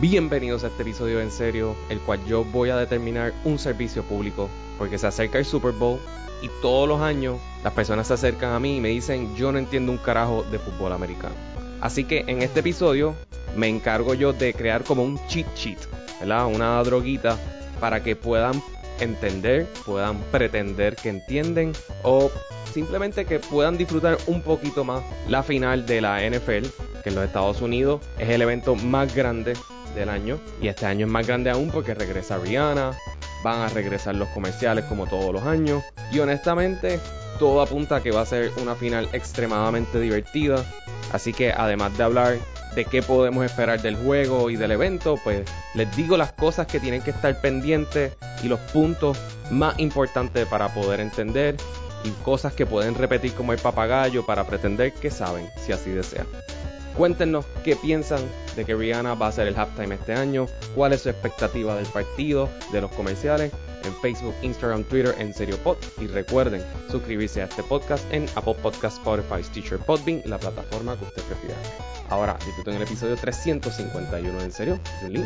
Bienvenidos a este episodio en serio, el cual yo voy a determinar un servicio público, porque se acerca el Super Bowl y todos los años las personas se acercan a mí y me dicen yo no entiendo un carajo de fútbol americano. Así que en este episodio me encargo yo de crear como un cheat sheet, ¿verdad? Una droguita para que puedan entender, puedan pretender que entienden o simplemente que puedan disfrutar un poquito más la final de la NFL, que en los Estados Unidos es el evento más grande del año. Y este año es más grande aún porque regresa Rihanna, van a regresar los comerciales como todos los años. Y honestamente todo apunta a que va a ser una final extremadamente divertida, así que además de hablar de qué podemos esperar del juego y del evento, pues les digo las cosas que tienen que estar pendientes y los puntos más importantes para poder entender y cosas que pueden repetir como el papagayo para pretender que saben, si así desean. Cuéntenos qué piensan de que Rihanna va a ser el halftime este año, cuál es su expectativa del partido, de los comerciales, en Facebook, Instagram, Twitter, en Serio Pod. Y recuerden suscribirse a este podcast en Apple Podcast, Spotify, Stitcher, Podbean, la plataforma que usted prefiera. Ahora disfruten el episodio 351 en serio. Link,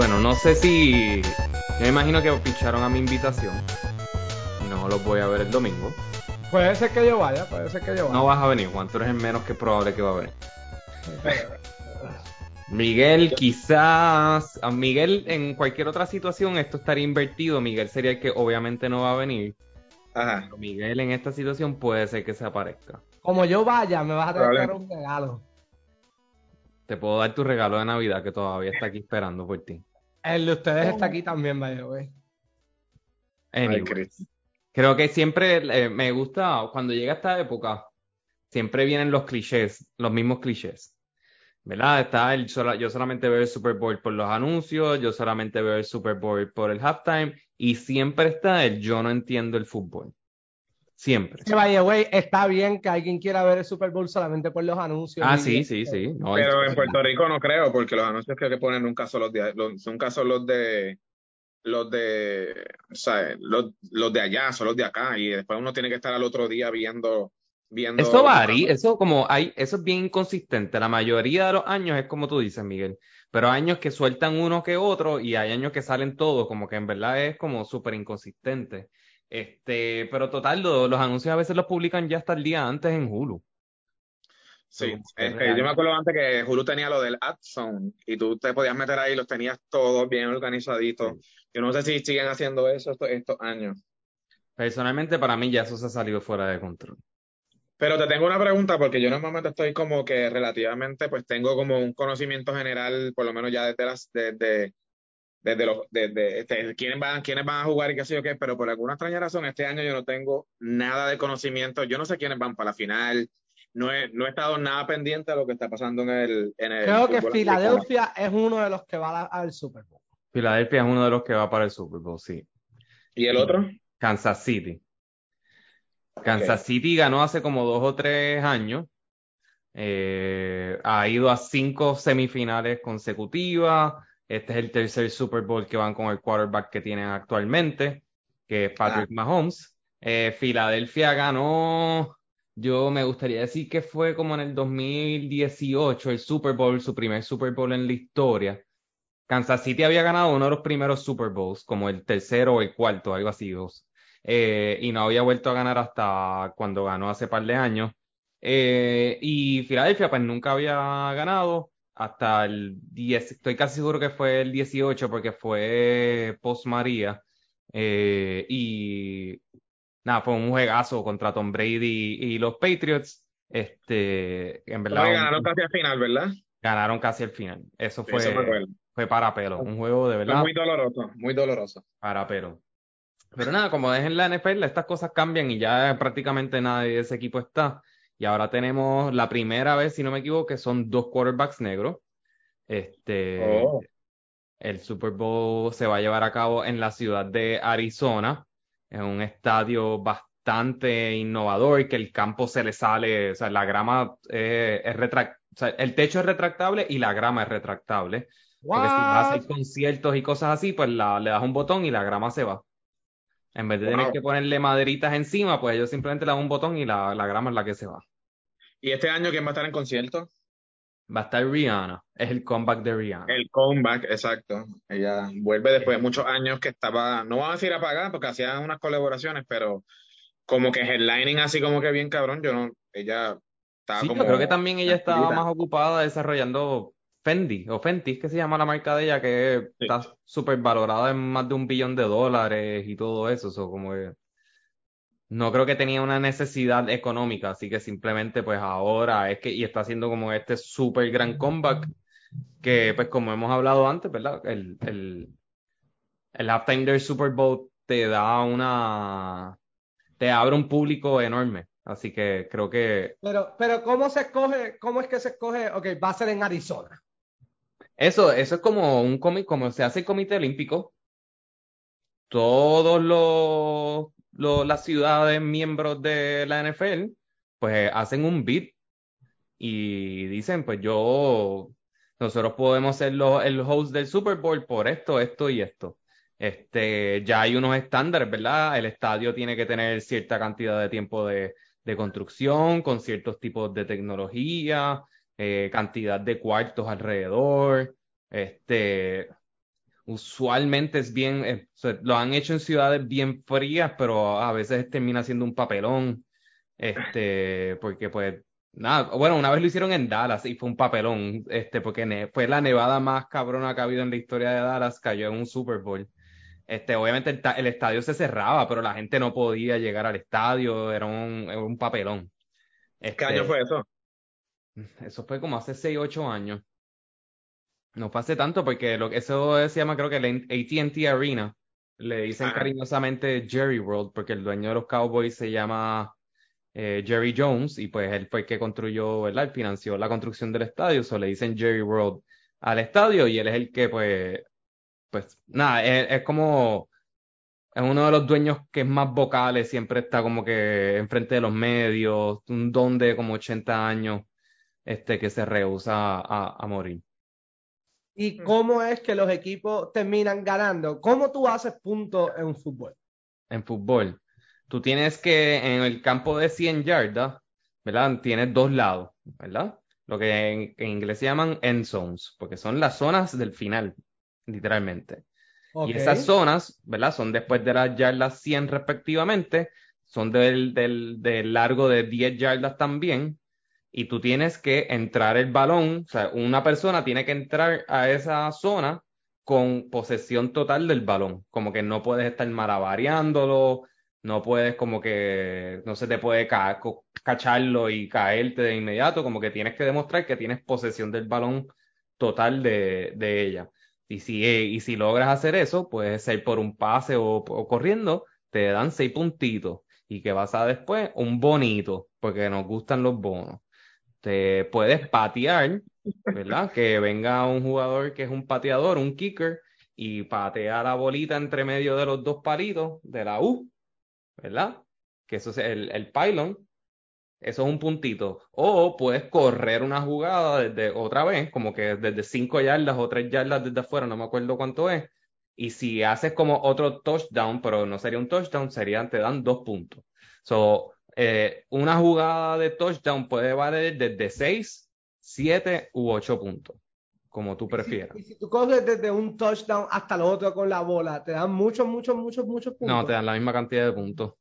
Bueno, no sé si. Yo me imagino que pincharon a mi invitación. No los voy a ver el domingo. Puede ser que yo vaya, puede ser que yo vaya. No vas a venir, Juan. Tú eres el menos que probable que va a venir. Miguel, quizás. A Miguel, en cualquier otra situación, esto estaría invertido. Miguel sería el que obviamente no va a venir. Ajá. Pero Miguel, en esta situación, puede ser que se aparezca. Como yo vaya, me vas a tener que dar un regalo. Te puedo dar tu regalo de Navidad que todavía está aquí esperando por ti. El de ustedes está aquí también, vaya, güey. Anyway. Creo que siempre eh, me gusta, cuando llega esta época, siempre vienen los clichés, los mismos clichés. ¿Verdad? Está el, sola- yo solamente veo el Super Bowl por los anuncios, yo solamente veo el Super Bowl por el halftime, y siempre está el yo no entiendo el fútbol. Siempre. Que vaya, güey, está bien que alguien quiera ver el Super Bowl solamente por los anuncios. Ah, sí, sí, sí. No, Pero en Puerto Rico no creo, porque los anuncios que ponen nunca son los de, los- nunca son los de, los de, o sea, los, los de allá, son los de acá, y después uno tiene que estar al otro día viendo, viendo. Eso varía, eso como hay, eso es bien inconsistente. La mayoría de los años es como tú dices, Miguel. Pero hay años que sueltan uno que otro y hay años que salen todos, como que en verdad es como súper inconsistente. Este, pero total, lo- los anuncios a veces los publican ya hasta el día antes en Hulu. Sí, es que que yo me acuerdo antes que Hulu tenía lo del Ad Zone, y tú te podías meter ahí, los tenías todos bien organizaditos. Yo no sé si siguen haciendo eso estos, estos años. Personalmente, para mí ya eso se ha salido fuera de control. Pero te tengo una pregunta porque yo normalmente estoy como que relativamente, pues tengo como un conocimiento general, por lo menos ya desde las, desde, desde los, desde este, quiénes van, quiénes van a jugar y qué sé yo qué, pero por alguna extraña razón este año yo no tengo nada de conocimiento, yo no sé quiénes van para la final, no he, no he estado nada pendiente de lo que está pasando en el, en el Creo que. Filadelfia es uno de los que va a- al Super Bowl. Filadelfia es uno de los que va para el Super Bowl, sí. ¿Y el otro? Kansas City. Kansas City ganó hace como dos o tres años. Eh, ha ido a cinco semifinales consecutivas. Este es el tercer Super Bowl que van con el quarterback que tienen actualmente, que es Patrick Mahomes. Eh, Filadelfia ganó, yo me gustaría decir que fue como en el 2018 el Super Bowl, su primer Super Bowl en la historia. Kansas City había ganado uno de los primeros Super Bowls, como el tercero o el cuarto, algo así, dos. Eh, y no había vuelto a ganar hasta cuando ganó hace par de años. Eh, y Filadelfia, pues nunca había ganado hasta el 10, estoy casi seguro que fue el 18 porque fue post María. Eh, y nada, fue un juegazo contra Tom Brady y, los Patriots. Este, en verdad, Pero un- ganaron casi al final, ¿verdad? ganaron casi al final. Eso fue, eso fue para pelo, un juego de Fue verdad muy doloroso, muy doloroso. para pelo. Pero nada, como es en la NFL, estas cosas cambian y ya prácticamente nadie de ese equipo está. Y ahora tenemos la primera vez, si no me equivoco, que son dos quarterbacks negros. Este, Oh. el Super Bowl se va a llevar a cabo en la ciudad de Arizona, en un estadio bastante innovador, que el campo se le sale, o sea, la grama eh, es retract, o sea, el techo es retractable y la grama es retractable. Porque si vas a hacer conciertos y cosas así, pues la, le das un botón y la grama se va. En vez de tener que ponerle maderitas encima, pues ellos simplemente le dan un botón y la, la grama es la que se va. ¿Y este año quién va a estar en concierto? Va a estar Rihanna. Es el comeback de Rihanna. El comeback, exacto. Ella vuelve después de muchos años que estaba, no vamos a decir apagada porque hacía unas colaboraciones, pero como que headlining así como que bien cabrón, yo no, ella estaba sí, como... Yo creo que también ella estaba más ocupada desarrollando Fendi, o Fenty, que se llama la marca de ella, que está súper valorada en más de un billón de dólares y todo eso. eso como que no creo que tenía una necesidad económica, así que simplemente pues ahora es que, y está haciendo como este súper gran comeback, que pues como hemos hablado antes, ¿verdad? El, el, el halftime del Super Bowl te da una, te abre un público enorme, así que creo que... Pero, pero ¿cómo se escoge, cómo es que se escoge? Ok, va a ser en Arizona. Eso, eso es como un como se hace el comité olímpico. Todos los las ciudades miembros de la NFL, pues hacen un bid y dicen, pues yo, nosotros podemos ser los, el host del Super Bowl por esto, esto y esto. Este, ya hay unos estándares, ¿verdad? El estadio tiene que tener cierta cantidad de tiempo de, de construcción, con ciertos tipos de tecnología, eh, cantidad de cuartos alrededor. Este, usualmente es bien, eh, lo han hecho en ciudades bien frías, pero a veces termina siendo un papelón, este, porque pues, nada, bueno, una vez lo hicieron en Dallas y fue un papelón, este, porque fue la nevada más cabrona que ha habido en la historia de Dallas, cayó en un Super Bowl. Este, obviamente el, estadio se cerraba, pero la gente no podía llegar al estadio, era un, un papelón. ¿Qué año este, fue eso? Eso fue como hace 6, 8 años. No pase tanto porque lo, eso se llama creo que el ATT Arena. Le dicen cariñosamente Jerry World porque el dueño de los Cowboys se llama eh, Jerry Jones y pues él fue el que construyó, ¿verdad? financió la construcción del estadio, so le dicen Jerry World al estadio y él es el que pues, pues nada, es, como, es uno de los dueños que es más vocales, siempre está como que enfrente de los medios, un don de como 80 años, este, que se rehúsa a, a morir y cómo es que los equipos terminan ganando. ¿Cómo tú haces puntos en fútbol? En fútbol. Tú tienes que en el campo de 100 yardas, ¿verdad? Tienes dos lados, ¿verdad? Lo que en, inglés se llaman end zones, porque son las zonas del final, literalmente. Y esas zonas, ¿verdad? Son después de las yardas 100 respectivamente, son del, del, del largo de 10 yardas también, y tú tienes que entrar el balón, o sea, una persona tiene que entrar a esa zona con posesión total del balón, como que no puedes estar malavariándolo, no puedes como que no se te puede cacharlo y caerte de inmediato, como que tienes que demostrar que tienes posesión del balón total de, de ella. Y si, y si logras hacer eso, puedes ser por un pase o, o corriendo, te dan seis puntitos. Y que vas a después un bonito, porque nos gustan los bonos te puedes patear, ¿verdad? Que venga un jugador que es un pateador, un kicker, y patea la bolita entre medio de los dos palitos de la U, ¿verdad? Que eso es el, el pylon. Eso es un puntito. O puedes correr una jugada desde otra vez, como que desde cinco yardas o tres yardas desde afuera, no me acuerdo cuánto es. Y si haces como otro touchdown, pero no sería un touchdown, serían, te dan dos puntos. So, eh, una jugada de touchdown puede valer desde 6, 7 u 8 puntos, como tú prefieras. Y si, tú coges desde un touchdown hasta el otro con la bola, ¿te dan muchos, muchos, muchos, muchos puntos? No, te dan la misma cantidad de puntos.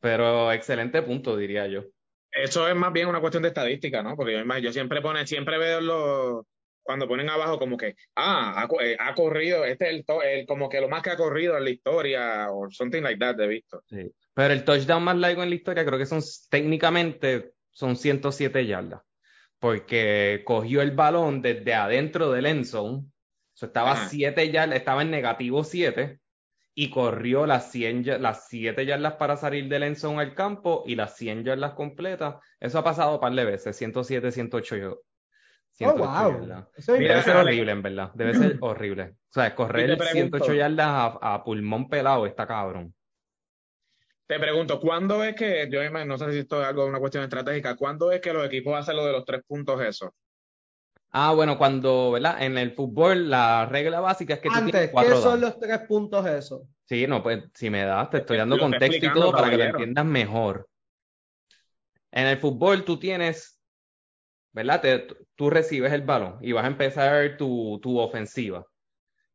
Pero excelente punto, diría yo. Eso es más bien una cuestión de estadística, ¿no? Porque yo, yo siempre pone, siempre veo los cuando ponen abajo como que, ah, ha, eh, corrido, este es el, el, como que lo más que ha corrido en la historia, o something like that, he visto. Sí. Pero el touchdown más largo en la historia creo que son técnicamente son 107 yardas. Porque cogió el balón desde adentro del end zone. Eso estaba 7 yardas, estaba en negativo 7 y corrió las 100 las 7 yardas para salir del end zone al campo y las 100 yardas completas. Eso ha pasado un par de veces, 107, 108 oh, wow. debe ser horrible, en verdad. Debe ser horrible. O sea, correr 108 yardas a, a, pulmón pelado está cabrón Te pregunto, ¿cuándo es que, yo no sé si esto es algo, una cuestión estratégica, ¿cuándo es que los equipos hacen lo de los tres puntos eso? Ah, bueno, cuando, ¿verdad? En el fútbol la regla básica es que tú Antes, tienes ¿qué cuatro son dados. los tres puntos eso? Sí, no, pues si me das, te estoy dando contexto y todo para que lo entiendas mejor. En el fútbol tú tienes, ¿verdad? Te- tú recibes el balón y vas a empezar tu, tu ofensiva.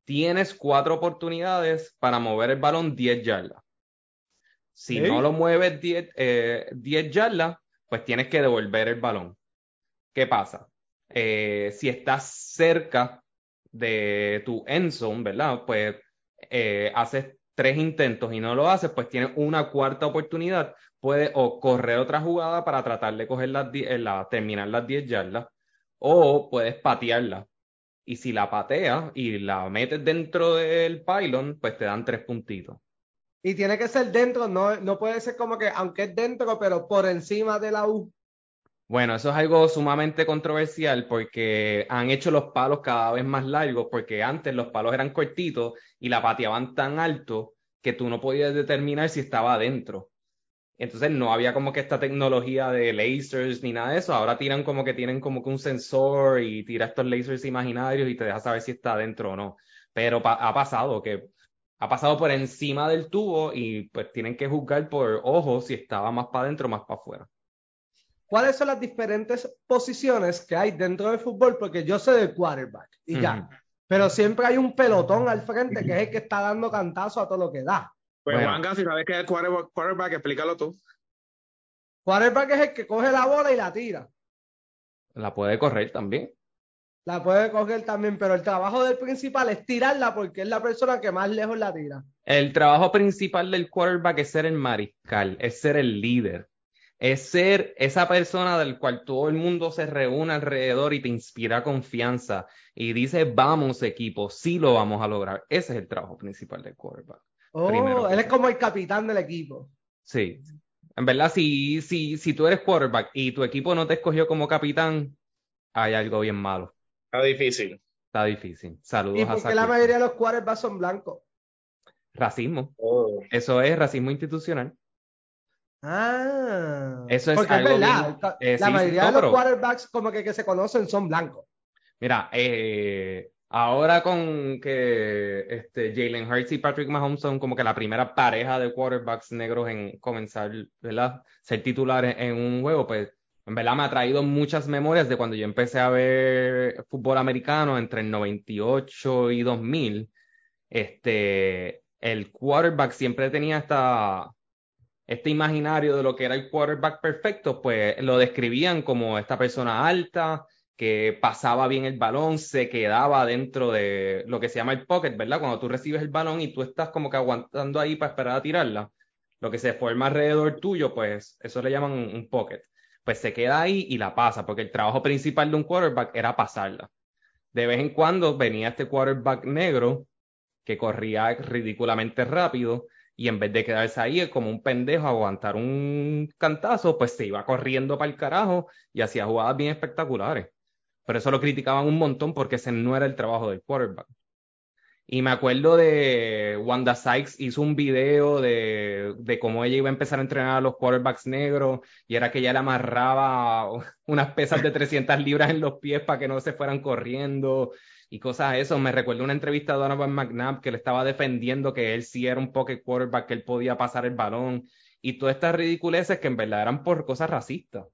Tienes cuatro oportunidades para mover el balón 10 yardas. Si no lo mueves 10, eh, 10 yardas, pues tienes que devolver el balón. ¿Qué pasa? Eh, si estás cerca de tu end zone, ¿verdad? Pues eh, haces tres intentos y no lo haces, pues tienes una cuarta oportunidad. Puedes o correr otra jugada para tratar de coger las die- eh, la- terminar las 10 yardas, o puedes patearla. Y si la pateas y la metes dentro del pylon, pues te dan tres puntitos. Y tiene que ser dentro, no, no puede ser como que, aunque es dentro, pero por encima de la U. Bueno, eso es algo sumamente controversial porque han hecho los palos cada vez más largos porque antes los palos eran cortitos y la pateaban tan alto que tú no podías determinar si estaba adentro. Entonces no había como que esta tecnología de lasers ni nada de eso. Ahora tiran como que tienen como que un sensor y tira estos lasers imaginarios y te deja saber si está adentro o no. Pero pa- ha pasado que ha pasado por encima del tubo y pues tienen que juzgar por ojos si estaba más para adentro o más para afuera. ¿Cuáles son las diferentes posiciones que hay dentro del fútbol? Porque yo sé del quarterback y ya. Pero siempre hay un pelotón al frente que es el que está dando cantazo a todo lo que da. Pues Bueno. Juanga, si sabes que es el quarterback, quarterback, explícalo tú. Quarterback es el que coge la bola y la tira. La puede correr también. La puede coger también, pero el trabajo del principal es tirarla porque es la persona que más lejos la tira. El trabajo principal del quarterback es ser el mariscal, es ser el líder, es ser esa persona del cual todo el mundo se reúne alrededor y te inspira confianza y dice, vamos equipo, sí lo vamos a lograr. Ese es el trabajo principal del quarterback. Oh, Primero él es como el capitán del equipo. Sí. En verdad, si, si, si tú eres quarterback y tu equipo no te escogió como capitán, hay algo bien malo. Está difícil. Está difícil. Saludos Y a porque Zach la mayoría de los quarterbacks son blancos. Racismo. Oh. Eso es racismo institucional. Ah, Eso es porque algo es verdad. bien- eh, la sí, mayoría no, de los pero- quarterbacks como que, que se conocen son blancos. Mira, eh, ahora con que este, Jalen Hurts y Patrick Mahomes son como que la primera pareja de quarterbacks negros en comenzar, ¿verdad? Ser titulares en un juego, pues en verdad me ha traído muchas memorias de cuando yo empecé a ver fútbol americano entre el 98 y 2000. Este, el quarterback siempre tenía esta, este imaginario de lo que era el quarterback perfecto, pues lo describían como esta persona alta que pasaba bien el balón, se quedaba dentro de lo que se llama el pocket, ¿verdad? Cuando tú recibes el balón y tú estás como que aguantando ahí para esperar a tirarla, lo que se forma alrededor tuyo, pues eso le llaman un, pocket. Pues se queda ahí y la pasa, porque el trabajo principal de un quarterback era pasarla. De vez en cuando venía este quarterback negro que corría ridículamente rápido y en vez de quedarse ahí como un pendejo a aguantar un cantazo, pues se iba corriendo para el carajo y hacía jugadas bien espectaculares. Pero eso lo criticaban un montón porque no era el trabajo del quarterback. Y me acuerdo de Wanda Sykes hizo un video de, de cómo ella iba a empezar a entrenar a los quarterbacks negros y era que ella le amarraba unas pesas de 300 libras en los pies para que no se fueran corriendo y cosas de eso. Me recuerdo una entrevista de Donovan McNabb que le estaba defendiendo que él sí era un pocket quarterback, que él podía pasar el balón y todas estas ridiculeces que en verdad eran por cosas racistas.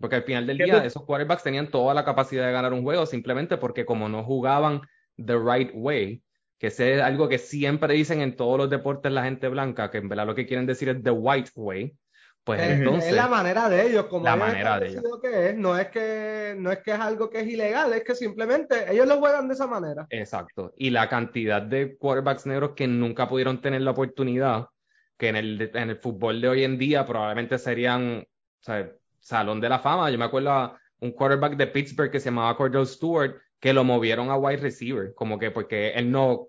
Porque al final del ¿Qué día esos quarterbacks tenían toda la capacidad de ganar un juego simplemente porque como no jugaban the right way, que es algo que siempre dicen en todos los deportes la gente blanca, que en verdad lo que quieren decir es the white way, pues Es- entonces... es la manera de ellos, como La ellos manera de ellos. que es, no es que no es que es algo que es ilegal, es que simplemente ellos lo juegan de esa manera. Exacto. Y la cantidad de quarterbacks negros que nunca pudieron tener la oportunidad, que en el, en el fútbol de hoy en día probablemente serían, o sea, salón de la fama. Yo me acuerdo a un quarterback de Pittsburgh que se llamaba Cordell Stewart, que lo movieron a wide receiver, como que porque él no,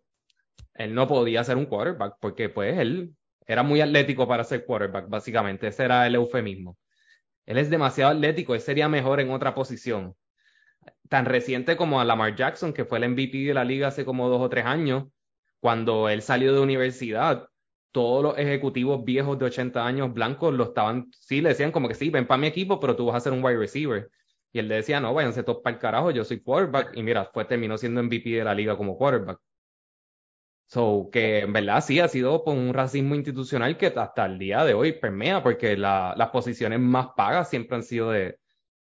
él no podía ser un quarterback, porque pues él era muy atlético para ser quarterback, básicamente. Ese era el eufemismo. Él es demasiado atlético, él sería mejor en otra posición. Tan reciente como a Lamar Jackson, que fue el MVP de la liga hace como dos o tres años, cuando él salió de universidad, todos los ejecutivos viejos de 80 años blancos lo estaban, sí, le decían como que sí, ven para mi equipo, pero tú vas a ser un wide receiver. Y él le decía, no, váyanse todos para el carajo, yo soy quarterback. Y mira, fue, terminó siendo MVP de la liga como quarterback. So, que en verdad sí ha sido por un racismo institucional que hasta el día de hoy permea, porque la, las posiciones más pagas siempre han sido de,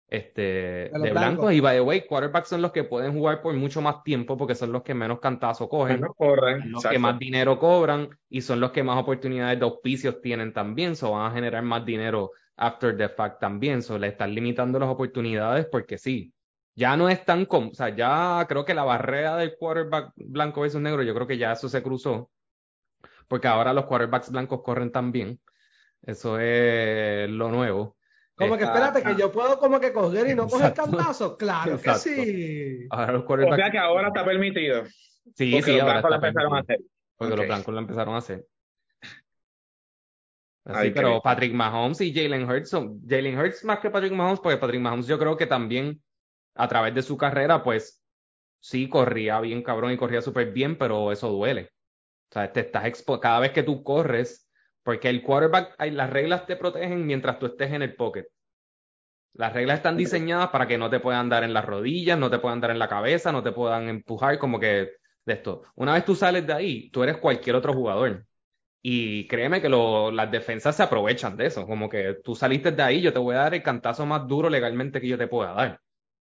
este, de, blancos. Y by the way, quarterbacks son los que pueden jugar por mucho más tiempo porque son los que menos cantazo cogen, los que más dinero cobran y son los que más oportunidades de auspicios tienen también. So van a generar más dinero after the fact también. So le están limitando las oportunidades porque sí, ya no es tan como, o sea, ya creo que la barrera del quarterback blanco versus negro, yo creo que ya eso se cruzó, porque ahora los quarterbacks blancos corren también. Eso es lo nuevo. Como que espérate, que yo puedo como que coger y no coger cantazo. Claro que sí. Ahora los. O sea que ahora está permitido. Sí, sí, ahora está empezaron a hacer. Porque los blancos lo empezaron a hacer. Así, pero Patrick Mahomes y Jalen Hurts son Jalen Hurts más que Patrick Mahomes, porque Patrick Mahomes yo creo que también a través de su carrera, pues sí corría bien cabrón y corría súper bien, pero eso duele. O sea, te estás expo cada vez que tú corres, porque el quarterback, las reglas te protegen mientras tú estés en el pocket. Las reglas están diseñadas para que no te puedan dar en las rodillas, no te puedan dar en la cabeza, no te puedan empujar, como que de esto. Una vez tú sales de ahí, tú eres cualquier otro jugador. Y créeme que lo, las defensas se aprovechan de eso. Como que tú saliste de ahí, yo te voy a dar el cantazo más duro legalmente que yo te pueda dar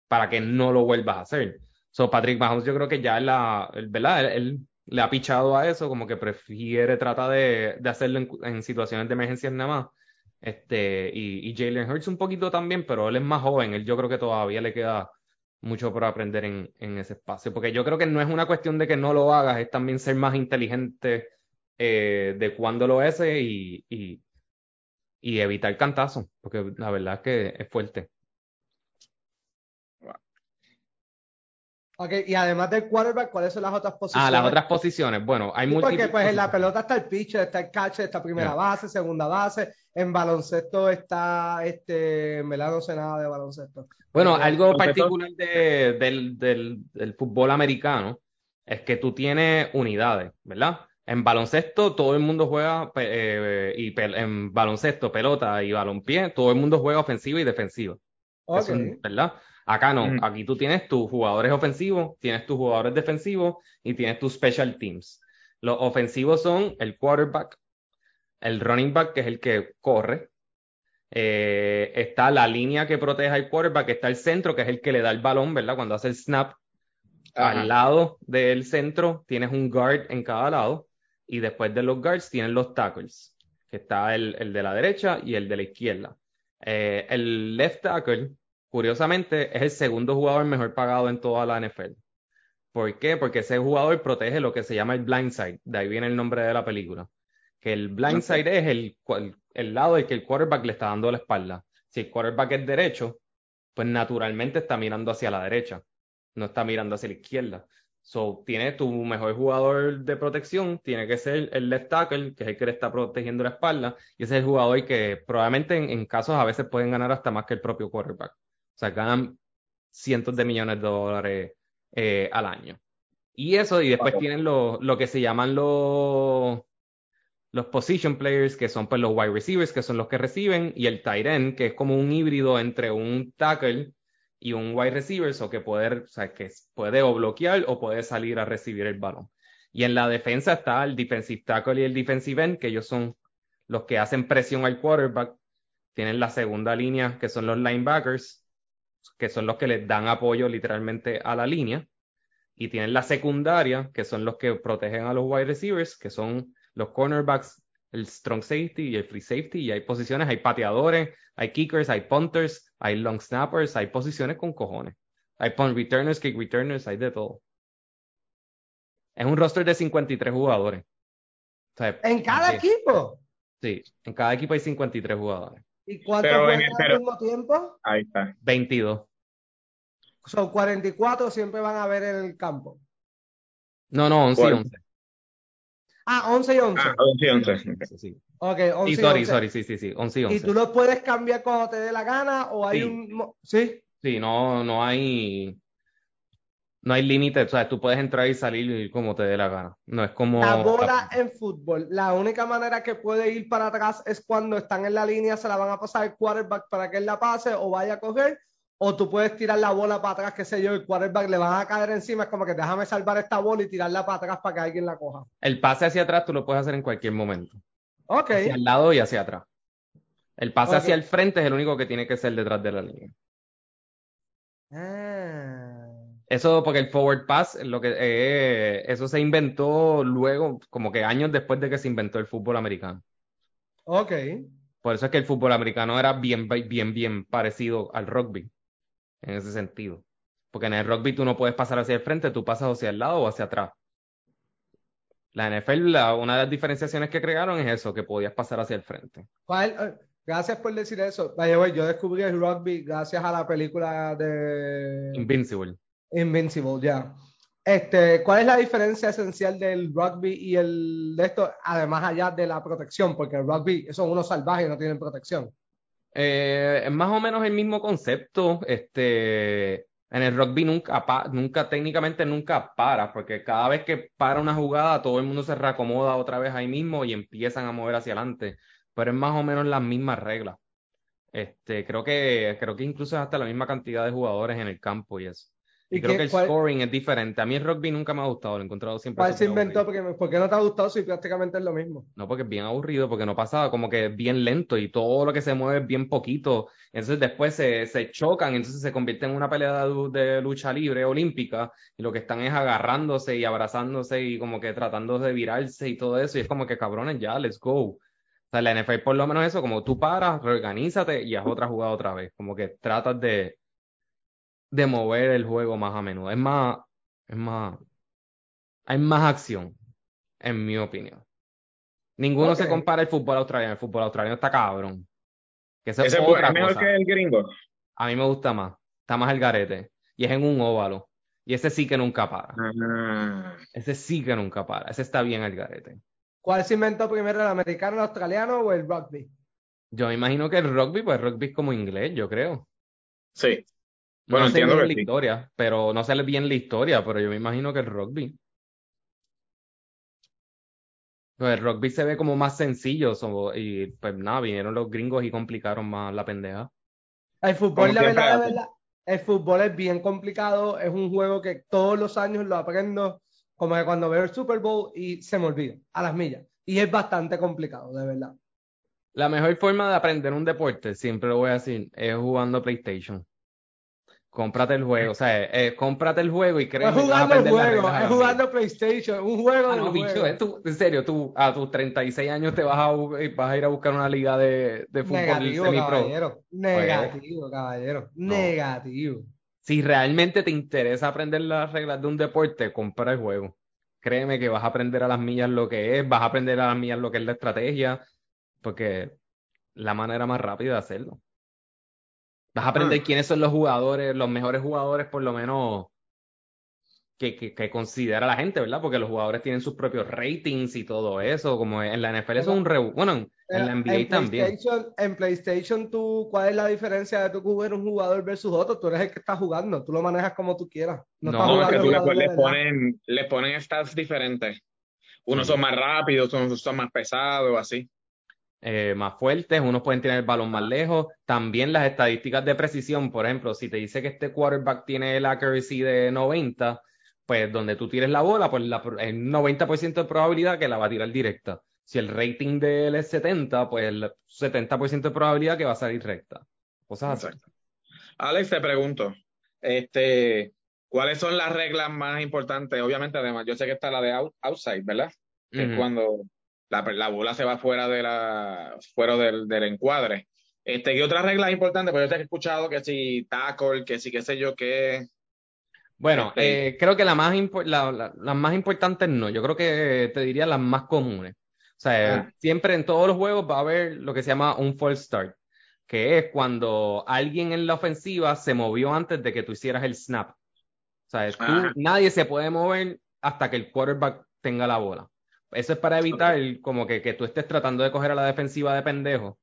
para que no lo vuelvas a hacer. So, Patrick Mahomes yo creo que ya la, ¿verdad? Él, le ha pichado a eso, como que prefiere tratar de, de hacerlo en, situaciones de emergencias nada más. Este, y, y Jalen Hurts un poquito también, pero él es más joven, él yo creo que todavía le queda mucho por aprender en, en ese espacio, porque yo creo que no es una cuestión de que no lo hagas, es también ser más inteligente eh, de cuándo lo hace y, y, y evitar cantazo, porque la verdad es que es fuerte. Ok, y además del quarterback, ¿cuáles son las otras posiciones? Ah, las otras posiciones. Bueno, hay muchas. Porque pues en la pelota está el pitcher, está el catcher, está primera base, segunda base. En baloncesto está, este, me la no sé nada de baloncesto. Bueno, algo particular de, del, del, del, fútbol americano es que tú tienes unidades, ¿verdad? En baloncesto todo el mundo juega, eh, y en baloncesto, pelota y balonpié, todo el mundo juega ofensivo y defensivo. Okay. ¿Verdad? Acá no, aquí tú tienes tus jugadores ofensivos, tienes tus jugadores defensivos y tienes tus special teams. Los ofensivos son el quarterback, el running back, que es el que corre. Eh, está la línea que protege al quarterback, está el centro, que es el que le da el balón, ¿verdad? Cuando hace el snap. Al lado del centro tienes un guard en cada lado. Y después de los guards tienes los tackles, que está el, el de la derecha y el de la izquierda. Eh, el left tackle curiosamente, es el segundo jugador mejor pagado en toda la NFL. ¿Por qué? Porque ese jugador protege lo que se llama el blind side. De ahí viene el nombre de la película. Que el blind side es el, el, lado del que el quarterback le está dando la espalda. Si el quarterback es derecho, pues naturalmente está mirando hacia la derecha. No está mirando hacia la izquierda. So, tiene tu mejor jugador de protección, tiene que ser el left tackle, que es el que le está protegiendo la espalda, y ese es el jugador que probablemente en, en casos a veces pueden ganar hasta más que el propio quarterback sea, ganan cientos de millones de dólares eh, al año. Y eso, y después tienen lo, lo, que se llaman los, los position players, que son pues los wide receivers, que son los que reciben, y el tight end, que es como un híbrido entre un tackle y un wide receiver, o que puede, o sea, que puede o bloquear o puede salir a recibir el balón. Y en la defensa está el defensive tackle y el defensive end, que ellos son los que hacen presión al quarterback. Tienen la segunda línea, que son los linebackers, que son los que les dan apoyo literalmente a la línea, y tienen la secundaria, que son los que protegen a los wide receivers, que son los cornerbacks, el strong safety y el free safety, y hay posiciones, hay pateadores, hay kickers, hay punters, hay long snappers, hay posiciones con cojones. Hay punt returners, kick returners, hay de todo. Es un roster de 53 jugadores. ¿En cada equipo? Sí, en cada equipo hay 53 jugadores. ¿Y cuántos juegan al mismo tiempo? Ahí está. 22. Son 44 siempre van a ver en el campo. No, no, 11 y 11. Ah, 11 y 11. Ah, 11 y 11. Sí, sí. Ok, 11 y, sorry, 11. sorry, sí, sí, sí, 11 y 11. ¿Y tú lo puedes cambiar cuando te dé la gana o hay un... Sí. Sí, no, no hay... No hay límite, o sea, tú puedes entrar y salir como te dé la gana. No es como. La bola en fútbol, la única manera que puede ir para atrás es cuando están en la línea, se la van a pasar el quarterback para que él la pase o vaya a coger, o tú puedes tirar la bola para atrás, qué sé yo, el quarterback le van a caer encima, es como que déjame salvar esta bola y tirarla para atrás para que alguien la coja. El pase hacia atrás tú lo puedes hacer en cualquier momento. Ok. Hacia el lado y hacia atrás. El pase hacia el frente es el único que tiene que ser detrás de la línea. Ah. Eso porque el forward pass, lo que eh, eso se inventó luego, como que años después de que se inventó el fútbol americano. Ok. Por eso es que el fútbol americano era bien, bien, bien parecido al rugby, en ese sentido. Porque en el rugby tú no puedes pasar hacia el frente, tú pasas hacia el lado o hacia atrás. La NFL, la, una de las diferenciaciones que crearon es eso, que podías pasar hacia el frente. ¿Cuál, eh, Gracias por decir eso. Yo descubrí el rugby gracias a la película de Invincible. Invincible, ya. Este, ¿cuál es la diferencia esencial del rugby y el de esto, además allá de la protección? Porque el rugby son unos salvajes no tienen protección. Eh, es más o menos el mismo concepto. Este, en el rugby nunca, nunca, técnicamente nunca para, porque cada vez que para una jugada, todo el mundo se reacomoda otra vez ahí mismo y empiezan a mover hacia adelante. Pero es más o menos las mismas reglas. Este, creo que, creo que incluso es hasta la misma cantidad de jugadores en el campo y eso. Y, creo que el scoring es diferente. A mí el rugby nunca me ha gustado, lo he encontrado siempre. ¿Cuál se inventó? Porque, ¿Por qué no te ha gustado si prácticamente es lo mismo? No, porque es bien aburrido, porque no pasaba, como que es bien lento y todo lo que se mueve es bien poquito. Entonces después se, se chocan, entonces se convierte en una pelea de, lucha libre olímpica y lo que están es agarrándose y abrazándose y como que tratando de virarse y todo eso. Y es como que cabrones, ya, let's go. O sea, la NFL por lo menos eso, como tú paras, reorganízate y haz otra jugada otra vez. Como que tratas de de mover el juego más a menudo. Es más, es más, hay más acción, en mi opinión. Ninguno se compara al fútbol australiano. El fútbol australiano está cabrón. Que ¿Ese es otra mejor que el gringo? A mí me gusta más. Está más el garete. Y es en un óvalo. Y ese sí que nunca para. Ah. Ese sí que nunca para. Ese está bien el garete. ¿Cuál se inventó primero, el americano, el australiano o el rugby? Yo me imagino que el rugby, pues el rugby es como inglés, yo creo. Sí. Bueno, no sé entiendo la historia, pero no sale bien la historia, pero yo me imagino que el rugby. Pues el rugby se ve como más sencillo y pues nada, vinieron los gringos y complicaron más la pendeja. El fútbol, la verdad, la verdad, el fútbol es bien complicado, es un juego que todos los años lo aprendo, como que cuando veo el Super Bowl y se me olvida, a las millas. Y es bastante complicado, de verdad. La mejor forma de aprender un deporte, siempre lo voy a decir, es jugando PlayStation. Cómprate el juego, o sea, eh, cómprate el juego y créeme Es jugando el juego, es jugando PlayStation, un juego. Ah, no, bicho, en serio, tú a tus 36 años te vas a, vas a ir a buscar una liga de, de fútbol negativo, Caballero, negativo, caballero, negativo. Si realmente te interesa aprender las reglas de un deporte, compra el juego. Créeme que vas a aprender a las millas lo que es, vas a aprender a las millas lo que es la estrategia, porque la manera más rápida de hacerlo. Vas a aprender ah. quiénes son los jugadores, los mejores jugadores, por lo menos, que, que, considera la gente, ¿verdad? Porque los jugadores tienen sus propios ratings y todo eso. Como en la NFL eso es un re... Bueno, en la NBA también. En PlayStation, tú, ¿cuál es la diferencia de tú jugar un jugador versus otro? Tú eres el que está jugando, tú lo manejas como tú quieras. No, no es que tú le, ponen, le ponen stats diferentes. Unos son más rápidos, unos son más pesados, así. Eh, más fuertes, unos pueden tener el balón más lejos. También las estadísticas de precisión, por ejemplo, si te dice que este quarterback tiene el accuracy de 90, pues donde tú tires la bola, pues la, el 90% de probabilidad que la va a tirar directa. Si el rating de él es 70, pues el 70% de probabilidad que va a salir recta. Cosas así. Alex, te pregunto, este, ¿cuáles son las reglas más importantes? Obviamente, además, yo sé que está la de outside, ¿verdad? Que es cuando la, bola se va fuera de la fuera del, del encuadre. Este, ¿Qué otras reglas importantes? Pues yo te he escuchado que si tackle, que si qué sé yo qué. Bueno, este eh, creo que la más la, las más importantes no, yo creo que te diría las más comunes. O sea, ah. siempre en todos los juegos va a haber lo que se llama un false start, que es cuando alguien en la ofensiva se movió antes de que tú hicieras el snap. O sea, nadie se puede mover hasta que el quarterback tenga la bola. Eso es para evitar como que, que, tú estés tratando de coger a la defensiva de pendejo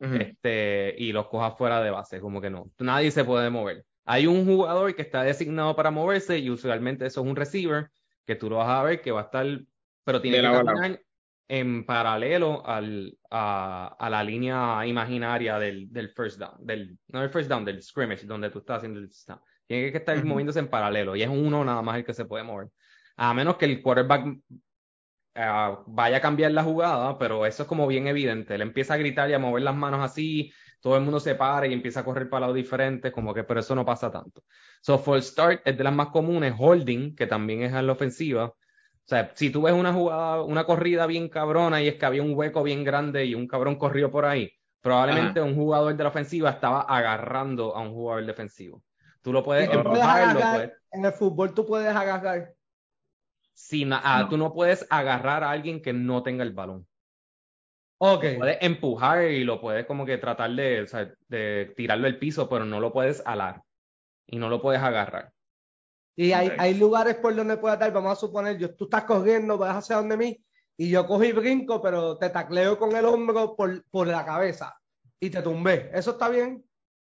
este, y los cojas fuera de base, como que no. Nadie se puede mover. Hay un jugador que está designado para moverse y usualmente eso es un receiver que tú lo vas a ver que va a estar, pero tiene De que caminar en paralelo al, a, a la línea imaginaria del, del first down, del, no del first down, del scrimmage, donde tú estás haciendo el snap. Tiene que estar moviéndose en paralelo y es uno nada más el que se puede mover. A menos que el quarterback eh, vaya a cambiar la jugada, pero eso es como bien evidente. Él empieza a gritar y a mover las manos así, todo el mundo se para y empieza a correr para lados diferentes, como que, pero eso no pasa tanto. So, for start es de las más comunes, holding, que también es en la ofensiva. O sea, si tú ves una jugada, una corrida bien cabrona y es que había un hueco bien grande y un cabrón corrió por ahí, probablemente un jugador de la ofensiva estaba agarrando a un jugador defensivo. Tú lo puedes empujar, lo puedes En el fútbol tú puedes agarrar. Sin, ah, No. tú no puedes agarrar a alguien que no tenga el balón. Ok. Lo puedes empujar y lo puedes como que tratar de, o sea, de tirarlo al piso, pero no lo puedes alar y no lo puedes agarrar. Y hay, hay lugares por donde puedes dar, vamos a suponer, yo, tú estás corriendo, vas hacia donde mí, y yo cogí y brinco, pero te tacleo con el hombro por, por la cabeza y te tumbé. ¿Eso está bien?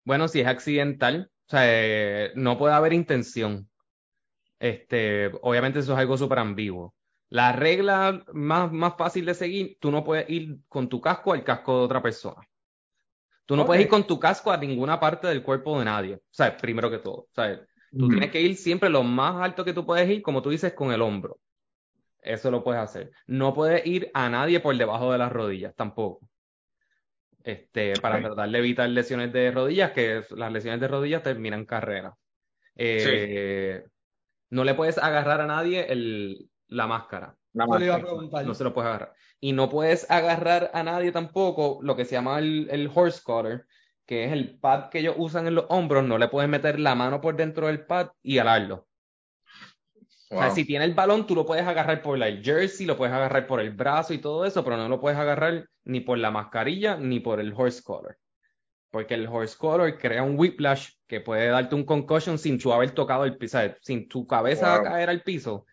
Bueno, si es accidental, o sea, eh, no puede haber intención. Este, obviamente eso es algo súper ambiguo. La regla más, más fácil de seguir, tú no puedes ir con tu casco al casco de otra persona. Tú no puedes ir con tu casco a ninguna parte del cuerpo de nadie. O sea, primero que todo. O sea, Tú tienes que ir siempre lo más alto que tú puedes ir, como tú dices, con el hombro. Eso lo puedes hacer. No puedes ir a nadie por debajo de las rodillas, tampoco. Este, para tratar de evitar lesiones de rodillas, que las lesiones de rodillas terminan carrera. Eh, No le puedes agarrar a nadie el, la máscara. La le iba a. No se lo puedes agarrar. Y no puedes agarrar a nadie tampoco lo que se llama el, el horse collar, que es el pad que ellos usan en los hombros. No le puedes meter la mano por dentro del pad y alarlo. O sea, si tiene el balón, tú lo puedes agarrar por el jersey, lo puedes agarrar por el brazo y todo eso, pero no lo puedes agarrar ni por la mascarilla ni por el horse collar. Porque el horse collar crea un whiplash que puede darte un concussion sin tú haber tocado el piso. Sin tu cabeza Wow. caer al piso,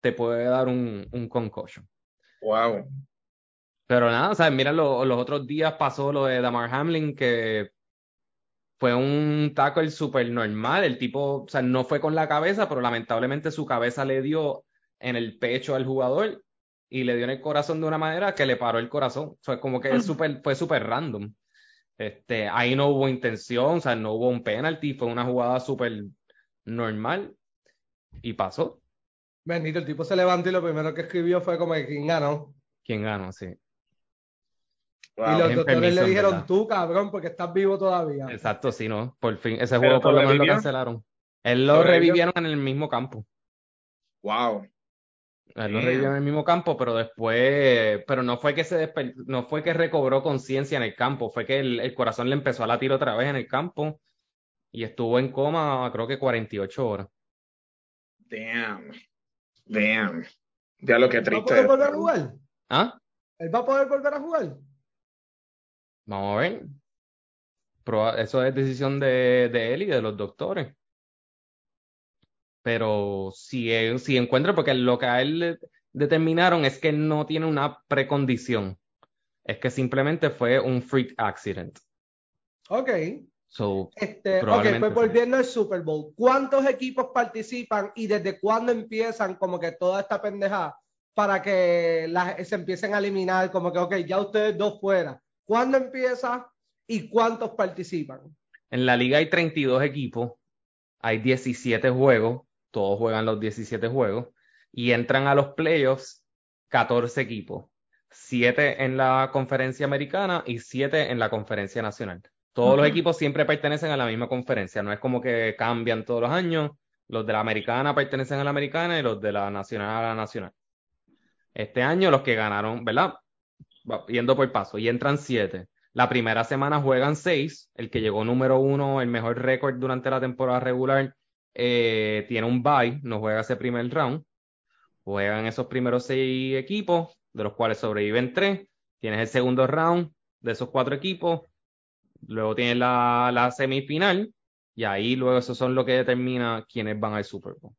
te puede dar un, un concussion. Wow. Pero nada, o sea, mira, lo- los otros días pasó lo de Damar Hamlin, que fue un tackle súper normal. El tipo, o sea, no fue con la cabeza, pero lamentablemente su cabeza le dio en el pecho al jugador y le dio en el corazón de una manera que le paró el corazón. O sea, como que es súper, fue súper random. Este, ahí no hubo intención, o sea, no hubo un penalty, fue una jugada súper normal y pasó. Bendito, el tipo se levantó y lo primero que escribió fue como que quién ganó. ¿Quién ganó? Sí. Wow. y los doctores permiso, le dijeron, tú cabrón, porque estás vivo todavía. Exacto, sí, ¿no? Por fin, ese juego por lo menos lo cancelaron. Él lo revivieron en el mismo campo. Wow. Él lo revivió en el mismo campo, pero después, pero no fue que se desper- no fue que recobró conciencia en el campo, fue que el, el corazón le empezó a latir otra vez en el campo y estuvo en coma creo que 48 horas. Damn. Damn. Ya lo que ¿Va a triste. poder volver a jugar? ¿Ah? ¿Él va a poder volver a jugar? Vamos a ver. Eso es decisión de, de él y de los doctores. Pero si, él- si encuentra, porque lo que a él le determinaron es que no tiene una precondición. Es que simplemente fue un freak accident. Ok. So, Este, ok, Probablemente pues volviendo al Super Bowl, ¿cuántos equipos participan y desde cuándo empiezan como que toda esta pendejada para que las, se empiecen a eliminar como que, ok, ya ustedes dos fuera? ¿Cuándo empieza y cuántos participan? en la liga hay 32 equipos, hay 17 juegos, todos juegan los 17 juegos, y entran a los playoffs 14 equipos, 7 en la conferencia americana y 7 en la conferencia nacional. Todos los equipos siempre pertenecen a la misma conferencia, no es como que cambian todos los años, los de la americana pertenecen a la americana y los de la nacional a la nacional. Este año los que ganaron, ¿verdad? Yendo por paso, y entran 7. La primera semana juegan 6, el que llegó número uno, el mejor récord durante la temporada regular, eh, tiene un bye, no juega ese primer round. Juegan esos primeros 6 equipos, de los cuales sobreviven 3. Tienes el segundo round de esos 4 equipos. Luego tienes la, la semifinal. Y ahí luego esos son lo que determina quiénes van al Super Bowl.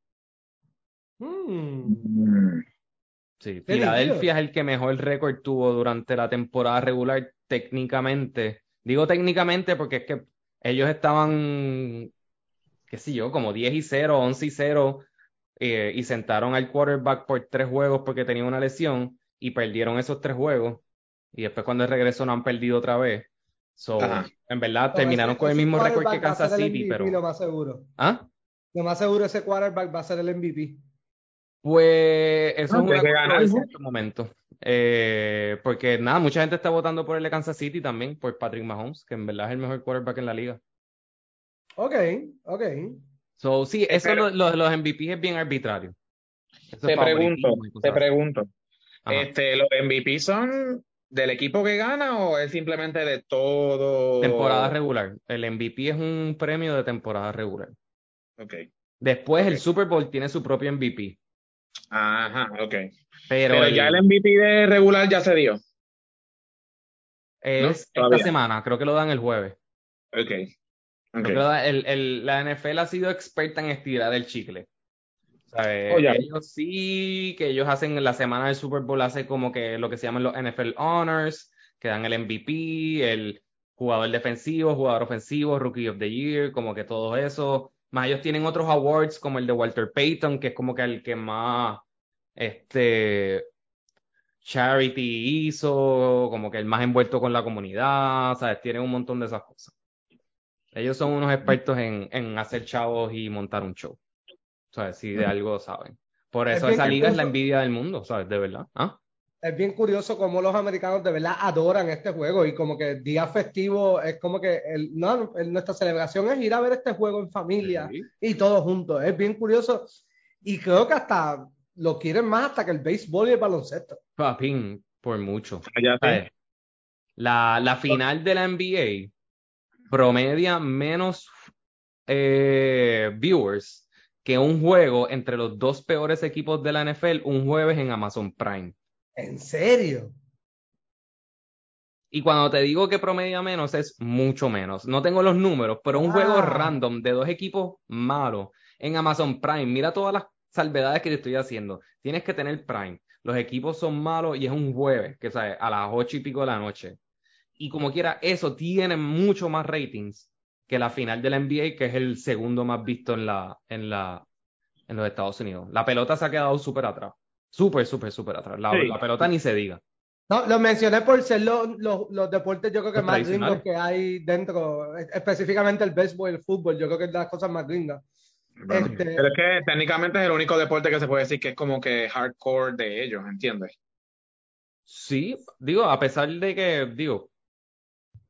Hmm. Mm. Sí, Filadelfia es el que mejor récord tuvo durante la temporada regular técnicamente. Digo técnicamente porque es que ellos estaban qué sé yo, como 10 y 0, 11 y 0, eh, y sentaron al quarterback por tres juegos porque tenía una lesión y perdieron esos tres juegos. Y después cuando regresó no han perdido otra vez. So, en verdad terminaron con el mismo récord que Kansas City, pero... Lo más seguro. ¿Ah? Lo más seguro ese quarterback va a ser el MVP. Pues eso es una en este momento. Eh, porque nada, mucha gente está votando por el de Kansas City también, por Patrick Mahomes, que en verdad es el mejor quarterback en la liga. Ok, ok. So, sí, eso de los, los MVP es bien arbitrario. te pregunto, te pregunto. Este, ¿Los MVP son del equipo que gana o es simplemente de todo? Temporada regular. El MVP es un premio de temporada regular. Ok. Después el Super Bowl tiene su propio MVP. Ajá, ok. Pero, ya el MVP de regular ya se dio. Es esta semana, creo que lo dan el jueves. Ok. El, el, la NFL ha sido experta en estirar el chicle. Oh, ellos sí, que ellos hacen la semana del Super Bowl, hace como que lo que se llaman los NFL Honors, que dan el MVP, el jugador defensivo, jugador ofensivo, Rookie of the Year, como que todo eso. Más ellos tienen otros awards como el de Walter Payton, que es como que el que más este charity hizo, como que el más envuelto con la comunidad, ¿sabes? Tienen un montón de esas cosas. Ellos son unos expertos en, en hacer chavos y montar un show. ¿Sabes? Si de algo saben. Por eso esa liga es la envidia del mundo, ¿sabes? De verdad. ¿Ah? Es bien curioso cómo los americanos de verdad adoran este juego y como que día festivo es como que el, no, nuestra celebración es ir a ver este juego en familia y todos juntos. Es bien curioso y creo que hasta lo quieren más hasta que el béisbol y el baloncesto. Papín, por mucho. La, la final de la NBA promedia menos eh, viewers que un juego entre los dos peores equipos de la NFL un jueves en Amazon Prime. ¿En serio? Y cuando te digo que promedia menos, es mucho menos. No tengo los números, pero un juego random de dos equipos malos en Amazon Prime. Mira todas las salvedades que te estoy haciendo. Tienes que tener Prime. Los equipos son malos y es un jueves, que sabes, a las ocho y pico de la noche. Y como quiera, eso tiene mucho más ratings que la final de la NBA, que es el segundo más visto en la, en la, en los Estados Unidos. La pelota se ha quedado súper atrás. Súper, súper, súper atrás. La, pelota ni se diga. No, lo mencioné por ser los, los, deportes, yo creo que más gringos que hay dentro, específicamente el béisbol y el fútbol, yo creo que es de las cosas más gringas. Este pero es que técnicamente es el único deporte que se puede decir que es como que hardcore de ellos, ¿entiendes? Sí, digo, a pesar de que, digo,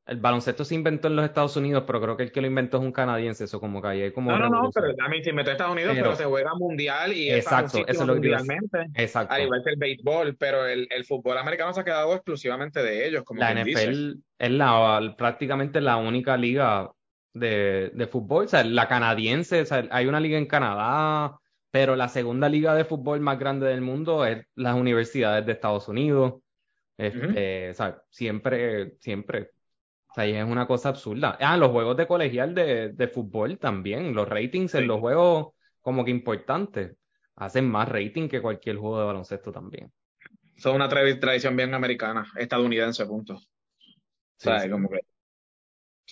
el baloncesto se inventó en los Estados Unidos, pero creo que el que lo inventó es un canadiense, eso como que ahí como... No, no, no, pero también se inventó en Estados Unidos, pero, se juega mundial y exacto, eso es lo mundialmente, exacto. al igual que el béisbol, pero el, el, fútbol americano se ha quedado exclusivamente de ellos, como La NFL es la, prácticamente la única liga de, de fútbol, o sea, la canadiense, o sea, hay una liga en Canadá, pero la segunda liga de fútbol más grande del mundo es las universidades de Estados Unidos. Este, o sea, siempre, siempre o sea, es una cosa absurda. Ah, los juegos de colegial de, de fútbol también, los ratings en los juegos como que importantes, hacen más rating que cualquier juego de baloncesto también. Son una tradición bien americana, estadounidense, punto. Sí, o sea, como que...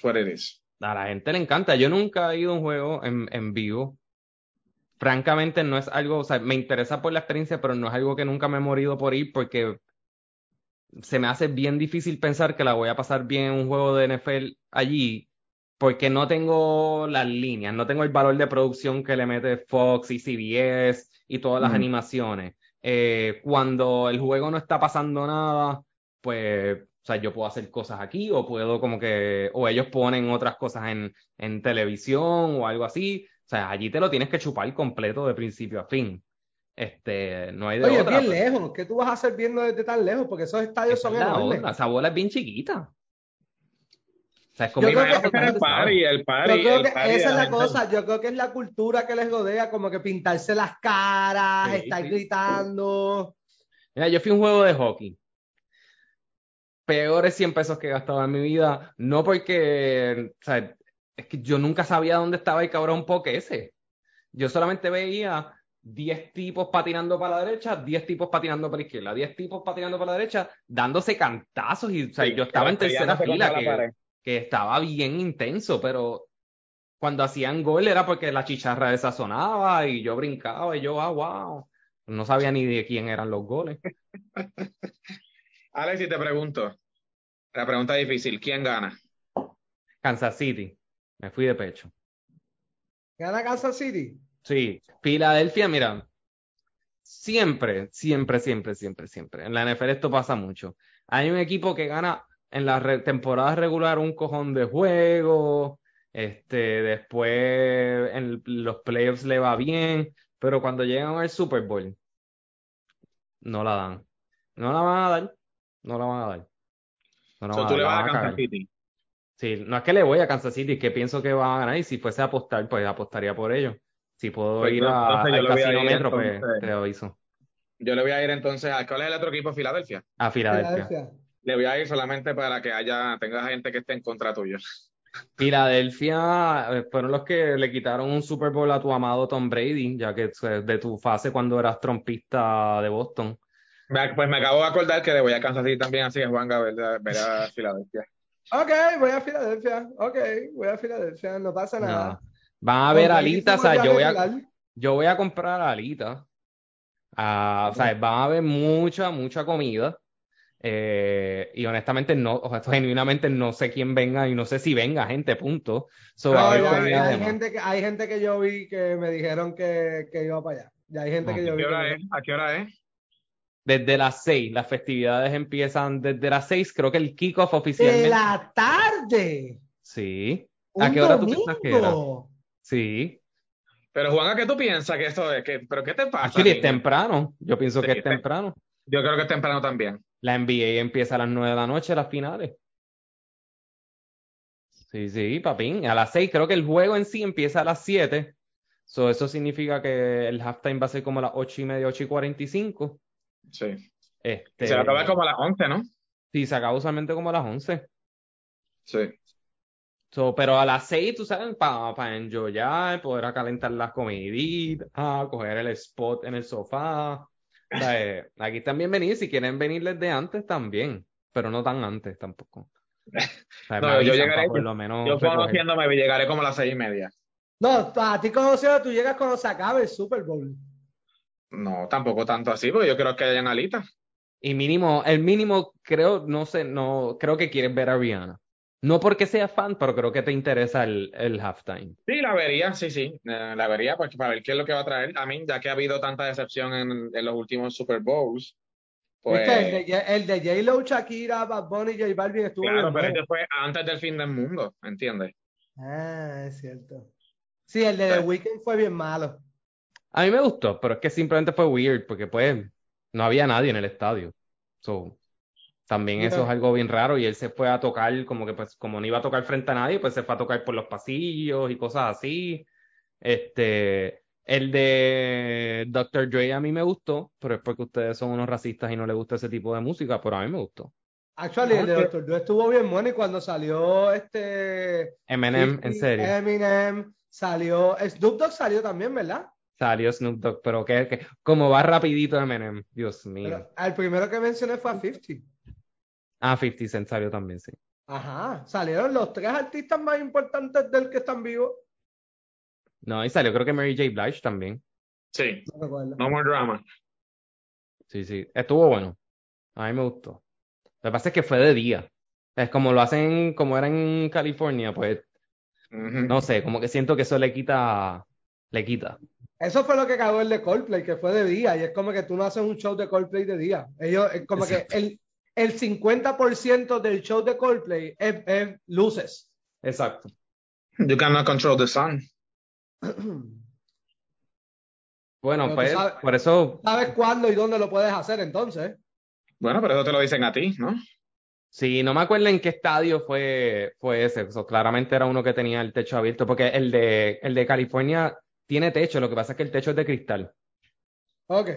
what it is. A la gente le encanta. Yo nunca he ido a un juego en, en vivo. Francamente, no es algo, o sea, me interesa por la experiencia, pero no es algo que nunca me he morido por ir porque se me hace bien difícil pensar que la voy a pasar bien en un juego de NFL allí, porque no tengo las líneas, no tengo el valor de producción que le mete Fox y CBS y todas las animaciones. Eh, cuando el juego no está pasando nada, pues, o sea, yo puedo hacer cosas aquí o puedo como que, o ellos ponen otras cosas en, en televisión o algo así. O sea, allí te lo tienes que chupar completo de principio a fin. Este, no hay de Oye, otra, bien lejos. ¿Qué tú vas a hacer viendo desde tan lejos? Porque esos estadios son enormes. Esa bola es bien chiquita. O sea, es como yo creo que, el party, el party, yo creo que esa es la cosa. Yo creo que es la cultura que les rodea, como que pintarse las caras, estar gritando. Mira, yo fui a un juego de hockey. Peores 100 pesos que he gastado en mi vida. No porque, o sea, es que yo nunca sabía dónde estaba el cabrón poke ese. Yo solamente veía 10 tipos patinando para la derecha, 10 tipos patinando para la izquierda, 10 tipos patinando para la derecha, dándose cantazos. Y o sea, yo estaba en tercera fila, que, que, estaba bien intenso, pero cuando hacían gol era porque la chicharra esa sonaba y yo brincaba y yo, ah, wow. No sabía ni de quién eran los goles. Alex, y te pregunto, la pregunta difícil, ¿quién gana? Kansas City. Me fui de pecho. ¿Gana Kansas City? Sí. Filadelfia, mira, siempre, siempre, siempre, siempre, siempre. En la NFL esto pasa mucho. Hay un equipo que gana en la re temporada regular un cojón de juegos, este, después en los playoffs le va bien, pero cuando llegan al Super Bowl, no la dan. No la van a dar. No la van a dar. No la van tú a le vas a Kansas City. Sí, no es que le voy a Kansas City, es que pienso que van a ganar y si fuese a apostar, pues apostaría por ellos. Si puedo pues ir a, al Casino Metro, pues te aviso. Yo le voy a ir entonces a ¿cuál es el otro equipo? Filadelfia. A Filadelfia. Le voy a ir solamente para que haya, tenga gente que esté en contra tuyo. Filadelfia eh, fueron los que le quitaron un Super Bowl a tu amado Tom Brady, ya que de tu fase cuando eras trompista de Boston. Pues me acabo de acordar que le voy a Kansas City también, así que Juan ver, ver a Filadelfia. Ok, voy a Filadelfia. Ok, voy a Filadelfia, no pasa nada. Van a ver alitas, o sea, yo voy a, yo voy a comprar alitas. Ah, o sea, van a haber mucha, mucha comida. Eh, y honestamente no, o sea, genuinamente no sé quién venga y no sé si venga gente, punto. hay, gente que, hay gente que yo vi que me dijeron que, que iba para allá. Ya hay gente que yo vi. Hora es? ¿A qué hora es? Desde las seis, las festividades empiezan desde las seis, creo que el kickoff oficialmente. ¡De la tarde! Sí. ¿A qué hora tú piensas que era? Sí. Pero Juan, ¿a qué tú piensas que esto es? ¿Pero qué te pasa? Aquí es temprano. Yo pienso que es temprano. Yo creo que es temprano también. La NBA empieza a las nueve de la noche, las finales. Sí, sí, papín. A las seis, creo que el juego en sí empieza a las siete. So, eso significa que el halftime va a ser como a las ocho y media, ocho y cuarenta y cinco. Sí. Este, se acaba como a las 11, ¿no? Sí, se acaba usualmente como a las 11. Sí. So, pero a las 6, tú sabes, para pa enjoyar, poder calentar las comiditas, coger el spot en el sofá. Eh, aquí están bienvenidos si quieren venir desde antes también, pero no tan antes tampoco. no, yo llegaré, por lo menos yo conociéndome llegaré como a las seis y media. No, a ti conociendo tú llegas cuando se acabe el Super Bowl. No, tampoco tanto así, porque yo creo que hayan alitas. Y mínimo, el mínimo, creo, no sé, no, creo que quieres ver a Rihanna. No porque sea fan, pero creo que te interesa el, el halftime. Sí, la vería, sí, sí, eh, la vería, porque para ver qué es lo que va a traer. A mí, ya que ha habido tanta decepción en, en los últimos Super Bowls. Pues... El de, el de J-Lo, Shakira, Bad Bunny, J Balvin estuvo Claro, pero este fue antes del fin del mundo, ¿entiendes? Ah, es cierto. Sí, el de The Weeknd fue bien malo. A mí me gustó, pero es que simplemente fue weird, porque pues no había nadie en el estadio. So, también eso es algo bien raro y él se fue a tocar, como que pues como no iba a tocar frente a nadie, pues se fue a tocar por los pasillos y cosas así. Este, el de Dr. Dre a mí me gustó, pero es porque ustedes son unos racistas y no les gusta ese tipo de música, pero a mí me gustó. Actually, el de Dr. Dre estuvo bien bueno y cuando salió este Eminem, en serio. Eminem salió, Snoop Dogg salió también, ¿verdad? Salió Snoop Dogg, pero que, como va rapidito Eminem, Dios mío. el primero que mencioné fue a 50. Ah, 50 Cent salió también, sí. Ajá, salieron los tres artistas más importantes del que están vivos. No, y salió creo que Mary J. Blige también. Sí. No, more drama. Sí, sí. Estuvo bueno. A mí me gustó. Lo que pasa es que fue de día. Es como lo hacen, como era en California, pues. No sé, como que siento que eso le quita. Le quita. Eso fue lo que cagó el de Coldplay, que fue de día, y es como que tú no haces un show de Coldplay de día. Ellos, es como que el, el 50% del show de Coldplay es, luces. Exacto. You cannot control the sun. bueno, pues por eso. ¿Sabes cuándo y dónde lo puedes hacer entonces? Bueno, pero eso te lo dicen a ti, ¿no? Sí, no me acuerdo en qué estadio fue, fue ese. claramente era uno que tenía el techo abierto, porque el de, el de California tiene techo, lo que pasa es que el techo es de cristal. Ok.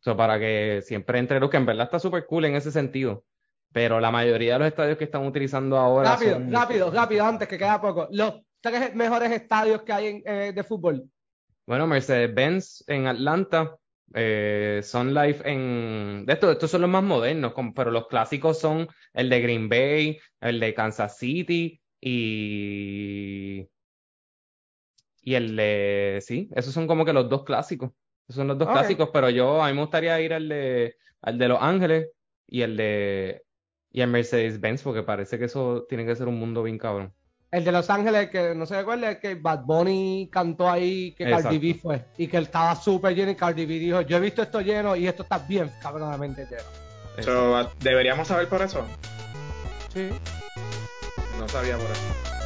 So, para que siempre entre luz, que en verdad está súper cool en ese sentido. Pero la mayoría de los estadios que están utilizando ahora. Rápido, rápido, rápido, antes que queda poco. Los tres mejores estadios que hay en, eh, de fútbol. Bueno, Mercedes-Benz en Atlanta, eh, Sun Life en. De estos, estos son los más modernos, pero los clásicos son el de Green Bay, el de Kansas City y Y el de, sí, esos son como que los dos clásicos. Esos son los dos clásicos, pero yo, a mí me gustaría ir al de, al de Los Ángeles y el de, y el Mercedes-Benz, porque parece que eso tiene que ser un mundo bien cabrón. El de Los Ángeles, que no se recuerda, es que Bad Bunny cantó ahí que Cardi B fue. Y que él estaba súper lleno y Cardi B dijo, yo he visto esto lleno y esto está bien cabronamente lleno. ¿Deberíamos saber por eso? Sí. No sabía por eso.